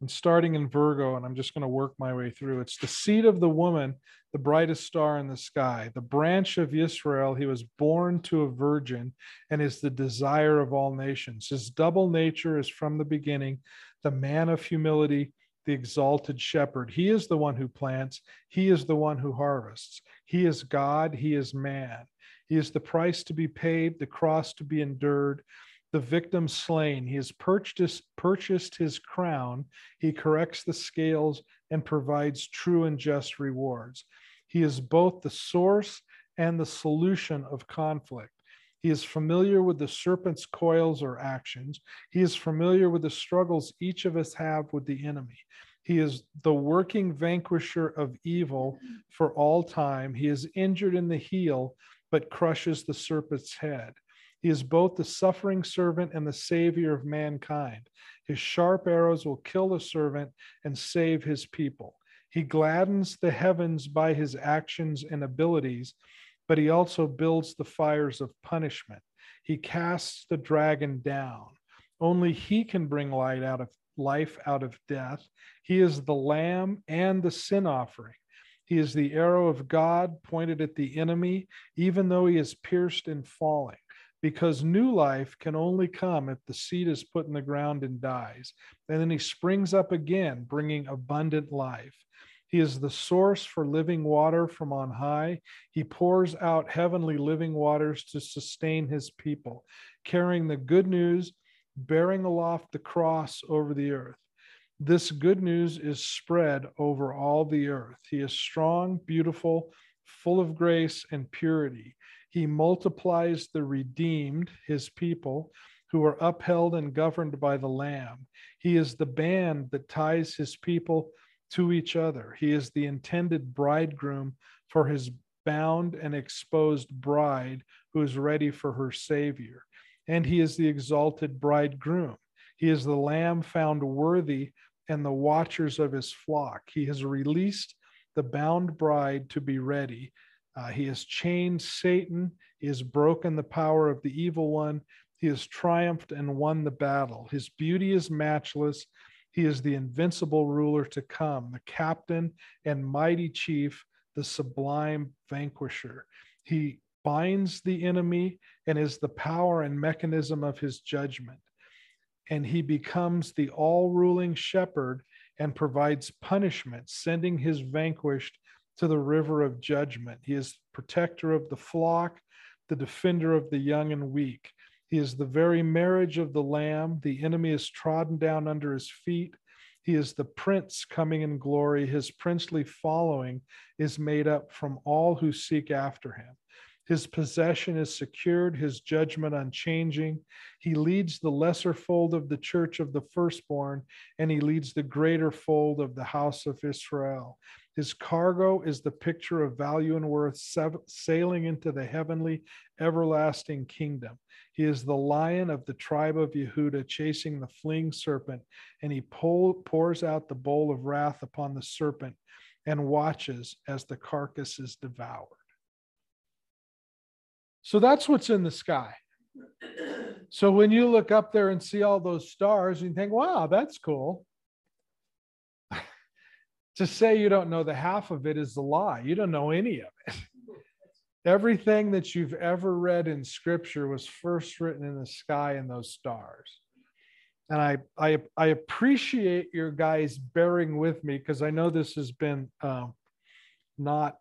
And starting in Virgo, and I'm just going to work my way through. It's the seed of the woman, the brightest star in the sky. The branch of Israel, he was born to a virgin and is the desire of all nations. His double nature is from the beginning, the man of humility, the exalted shepherd. He is the one who plants, he is the one who harvests. He is God, he is man. He is the price to be paid, the cross to be endured, the victim slain. He has purchased, purchased his crown. He corrects the scales and provides true and just rewards. He is both the source and the solution of conflict. He is familiar with the serpent's coils or actions. He is familiar with the struggles each of us have with the enemy. He is the working vanquisher of evil for all time. He is injured in the heel, but crushes the serpent's head. He is both the suffering servant and the savior of mankind. His sharp arrows will kill the servant and save his people. He gladdens the heavens by his actions and abilities, but he also builds the fires of punishment. He casts the dragon down. Only he can bring light out of life out of death. He is the lamb and the sin offering. He is the arrow of God pointed at the enemy, even though he is pierced in falling because new life can only come if the seed is put in the ground and dies. And then he springs up again, bringing abundant life. He is the source for living water from on high. He pours out heavenly living waters to sustain his people, carrying the good news, bearing aloft the cross over the earth. This good news is spread over all the earth. He is strong, beautiful, full of grace and purity. He multiplies the redeemed, his people, who are upheld and governed by the Lamb. He is the band that ties his people to each other. He is the intended bridegroom for his bound and exposed bride who is ready for her Savior. And he is the exalted bridegroom. He is the lamb found worthy and the watchers of his flock. He has released the bound bride to be ready uh, he has chained Satan. He has broken the power of the evil one. He has triumphed and won the battle. His beauty is matchless. He is the invincible ruler to come, the captain and mighty chief, the sublime vanquisher. He binds the enemy and is the power and mechanism of his judgment. And he becomes the all ruling shepherd and provides punishment, sending his vanquished to the river of judgment. He is protector of the flock, the defender of the young and weak. He is the very marriage of the Lamb. The enemy is trodden down under his feet. He is the prince coming in glory. His princely following is made up from all who seek after him. His possession is secured, his judgment unchanging. He leads the lesser fold of the church of the firstborn, and he leads the greater fold of the house of Israel. His cargo is the picture of value and worth sailing into the heavenly, everlasting kingdom. He is the lion of the tribe of Yehuda chasing the fleeing serpent, and he pours out the bowl of wrath upon the serpent and watches as the carcass is devoured. So that's what's in the sky. So when you look up there and see all those stars, you think, wow, that's cool to say you don't know the half of it is a lie. You don't know any of it. Everything that you've ever read in scripture was first written in the sky and those stars. And I, I, I appreciate your guys bearing with me because I know this has been um, not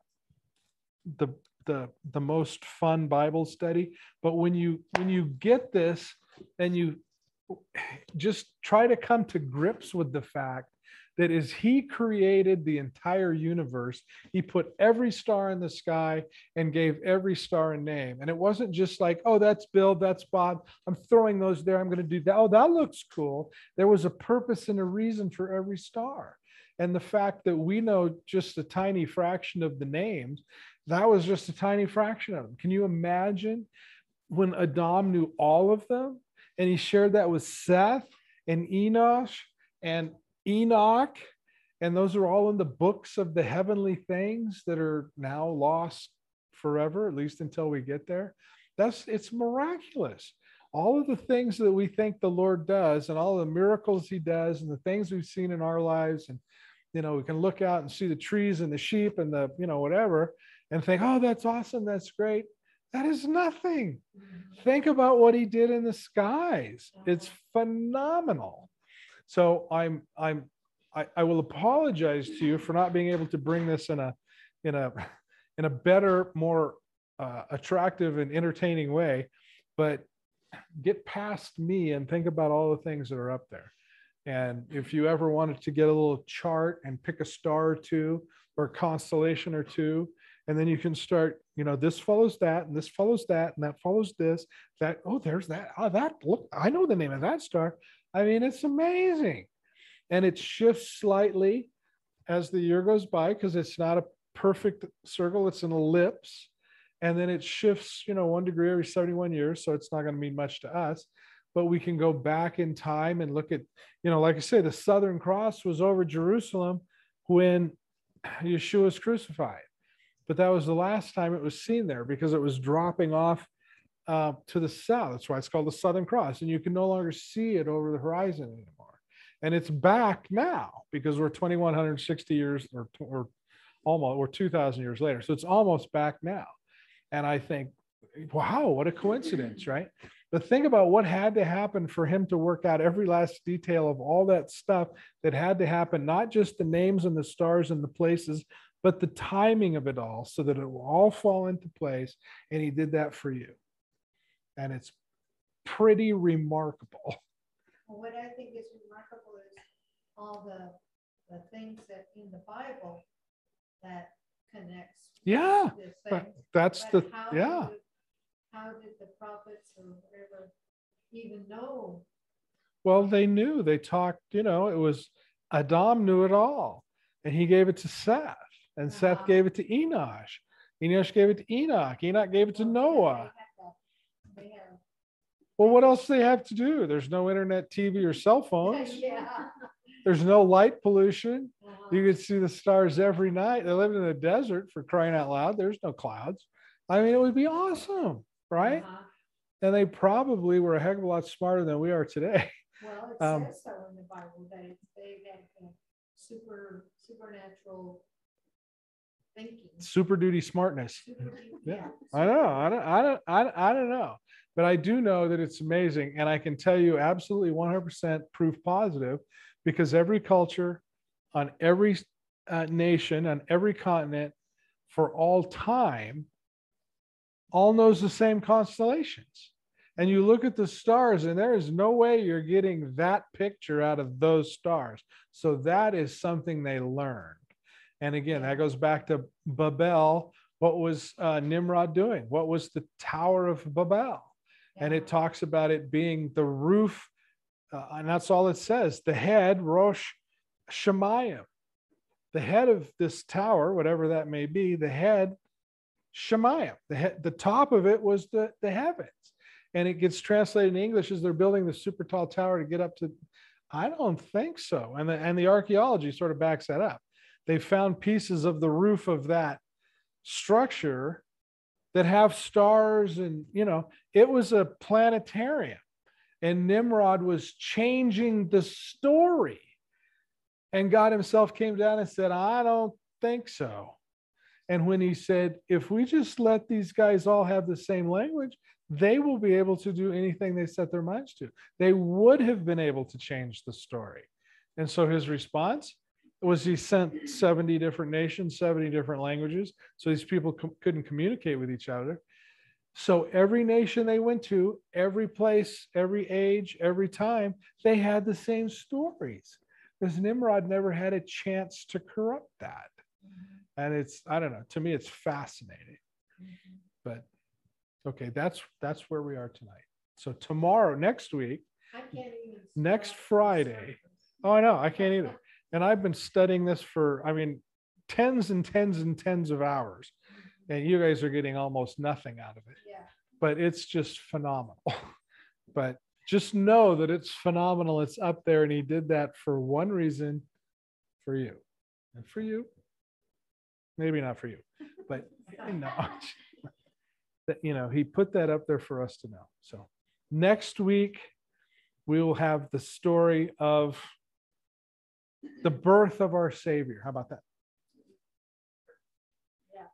the, the, the most fun Bible study, but when you, when you get this and you just try to come to grips with the fact that as he created the entire universe, he put every star in the sky and gave every star a name. And it wasn't just like, oh, that's Bill, that's Bob. I'm throwing those there. I'm going to do that. Oh, that looks cool. There was a purpose and a reason for every star. And the fact that we know just a tiny fraction of the names, that was just a tiny fraction of them. Can you imagine when Adam knew all of them and he shared that with Seth and Enosh and Enoch, and those are all in the books of the heavenly things that are now lost forever, at least until we get there. That's it's miraculous. All of the things that we think the Lord does, and all the miracles He does, and the things we've seen in our lives, and you know, we can look out and see the trees and the sheep and the you know whatever, and think, oh, that's awesome, that's great. That is nothing. Think about what He did in the skies. It's phenomenal. So I'm I'm I, I will apologize to you for not being able to bring this in a in a in a better, more uh, attractive and entertaining way, but get past me and think about all the things that are up there. And if you ever wanted to get a little chart and pick a star or two or a constellation or two And then you can start, you know, this follows that, and this follows that, and that follows this. That, oh, there's that. Oh, that, look, I know the name of that star. I mean, it's amazing. And it shifts slightly as the year goes by because it's not a perfect circle, it's an ellipse. And then it shifts, you know, one degree every 71 years. So it's not going to mean much to us. But we can go back in time and look at, you know, like I say, the Southern Cross was over Jerusalem when Yeshua was crucified but that was the last time it was seen there because it was dropping off uh, to the south. That's why it's called the Southern Cross, and you can no longer see it over the horizon anymore. And it's back now because we're 2,160 years or, or almost, or 2,000 years later. So it's almost back now. And I think, wow, what a coincidence, right? But think about what had to happen for him to work out every last detail of all that stuff that had to happen, not just the names and the stars and the places, but the timing of it all so that it will all fall into place. And he did that for you. And it's pretty remarkable. Well, what I think is remarkable is all the, the things that in the Bible that connects. Yeah, that's but the, yeah. Did, how did the prophets or whatever even know? Well, they knew. They talked, you know, it was Adam knew it all and he gave it to Seth and uh-huh. Seth gave it to Enosh. Enosh gave it to Enoch. Enoch gave it to Noah. Well, what else do they have to do? There's no internet, TV, or cell phones. yeah. There's no light pollution. Uh-huh. You could see the stars every night. They lived in the desert for crying out loud. There's no clouds. I mean, it would be awesome, right? Uh-huh. And they probably were a heck of a lot smarter than we are today. Well, it um, says so in the Bible that they had super supernatural thinking. Super duty smartness. yeah, I know. I don't. I don't. I, I don't know. But I do know that it's amazing, and I can tell you absolutely 100% proof positive, because every culture, on every uh, nation, on every continent, for all time, all knows the same constellations. And you look at the stars, and there is no way you're getting that picture out of those stars. So that is something they learned. And again, that goes back to Babel. What was uh, Nimrod doing? What was the Tower of Babel? And it talks about it being the roof, uh, and that's all it says. The head, Rosh Shemayim, the head of this tower, whatever that may be, the head, Shemayim. The head, the top of it was the the heavens, and it gets translated in English as they're building the super tall tower to get up to. I don't think so, and the and the archaeology sort of backs that up they found pieces of the roof of that structure that have stars and you know it was a planetarium. And nimrod was changing the story. And god himself came down and said i don't think so. And when he said if we just let these guys all have the same language they will be able to do anything they set their minds to. They would have been able to change the story. And so his response was he sent 70 different nations, 70 different languages. So these people com- couldn't communicate with each other. So every nation they went to, every place, every age, every time, they had the same stories because Nimrod never had a chance to corrupt that. And it's, I don't know, to me, it's fascinating. But okay, that's that's where we are tonight. So tomorrow, next week, next Friday. Oh, I know, I can't either and I've been studying this for, I mean, tens and tens and tens of hours. Mm-hmm. And you guys are getting almost nothing out of it. Yeah. But it's just phenomenal. but just know that it's phenomenal. It's up there. And he did that for one reason for you and for you. Maybe not for you, but you know, that, you know, he put that up there for us to know. So next week, we will have the story of the birth of our Savior. How about that?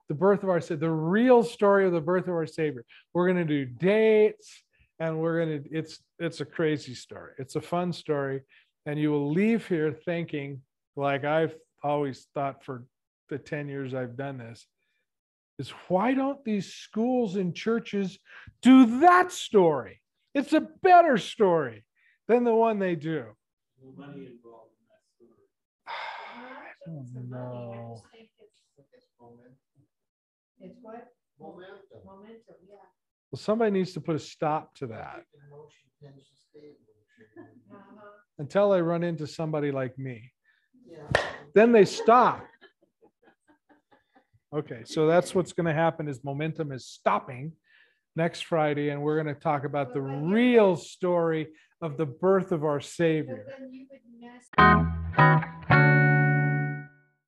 The birth of our Savior, the real story of the birth of our Savior. We're going to do dates and we're going to, it's, it's a crazy story. It's a fun story. And you will leave here thinking, like I've always thought for the 10 years I've done this, is why don't these schools and churches do that story? It's a better story than the one they do. Involved. Oh no. It's what? Momentum. Momentum, yeah. Well, somebody needs to put a stop to that Motion tends to stay in motion. Uh-huh. until they run into somebody like me. Yeah. Then they stop. Okay, so that's what's going to happen is momentum is stopping next Friday, and we're going to talk about the But when you- real story of the birth of our Savior.